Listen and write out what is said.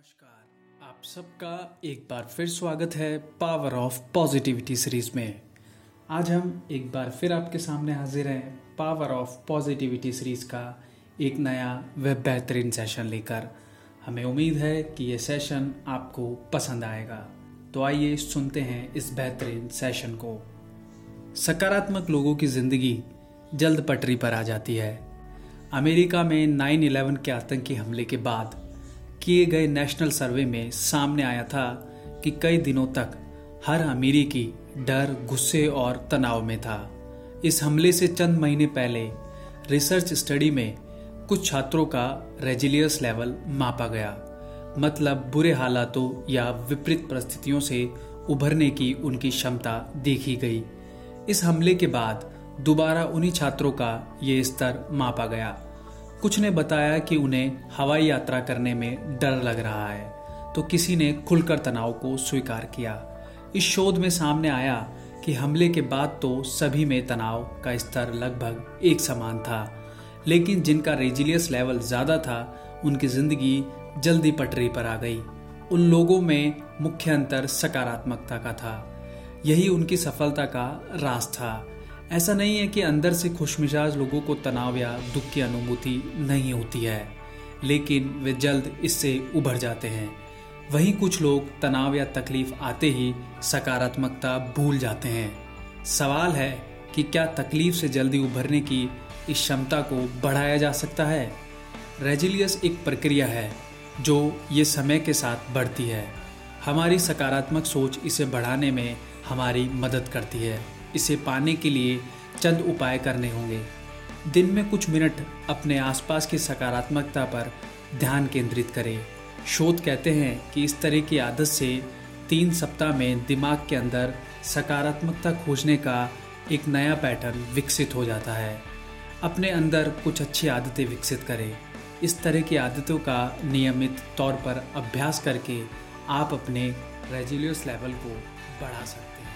नमस्कार। आप सबका एक बार फिर स्वागत है पावर ऑफ़ पॉजिटिविटी सीरीज़ में। आज हम एक बार फिर आपके सामने हाजिर हैं पावर ऑफ़ पॉजिटिविटी सीरीज़ का एक नया व बेहतरीन सेशन लेकर। हमें उम्मीद है कि ये सेशन आपको पसंद आएगा। तो आइए सुनते हैं इस बेहतरीन सेशन को। सकारात्मक लोगों की ज़िंदगी जल्द पटरी पर आ जाती है। अमेरिका में 9/11 के आतंकी हमले के बाद किए गए नेशनल सर्वे में सामने आया था कि कई दिनों तक हर अमीरी की डर, गुस्से और तनाव में था। इस हमले से चंद महीने पहले रिसर्च स्टडी में कुछ छात्रों का रेजिलियस लेवल मापा गया। मतलब बुरे हालातों या विपरीत परिस्थितियों से उभरने की उनकी क्षमता देखी गई। इस हमले के बाद दोबारा उन्हीं छात्रों का ये स्तर मापा गया। कुछ ने बताया कि उन्हें हवाई यात्रा करने में डर लग रहा है तो किसी ने खुलकर तनाव को स्वीकार किया। इस शोध में सामने आया कि हमले के बाद तो सभी में तनाव का स्तर लगभग एक समान था, लेकिन जिनका रेजिलियस लेवल ज़्यादा था, उनकी ज़िंदगी जल्दी पटरी पर आ गई। उन लोगों में मुख्य अंतर सकारात्मकता का था। यही उनकी सफलता का राज था। ऐसा नहीं है कि अंदर से खुशमिजाज लोगों को तनाव या दुख की अनुभूति नहीं होती है, लेकिन वे जल्द इससे उभर जाते हैं। वहीं कुछ लोग तनाव या तकलीफ़ आते ही सकारात्मकता भूल जाते हैं। सवाल है कि क्या तकलीफ़ से जल्दी उभरने की इस क्षमता को बढ़ाया जा सकता है? रेजिलियस एक प्रक्रिया है जो ये समय के साथ बढ़ती है। हमारी सकारात्मक सोच इसे बढ़ाने में हमारी मदद करती है। इसे पाने के लिए चंद उपाय करने होंगे। दिन में कुछ मिनट अपने आसपास की सकारात्मकता पर ध्यान केंद्रित करें। शोध कहते हैं कि इस तरह की आदत से तीन सप्ताह में दिमाग के अंदर सकारात्मकता खोजने का एक नया पैटर्न विकसित हो जाता है। अपने अंदर कुछ अच्छी आदतें विकसित करें। इस तरह की आदतों का नियमित तौर पर अभ्यास करके आप अपने रेजिलियस लेवल को बढ़ा सकते हैं।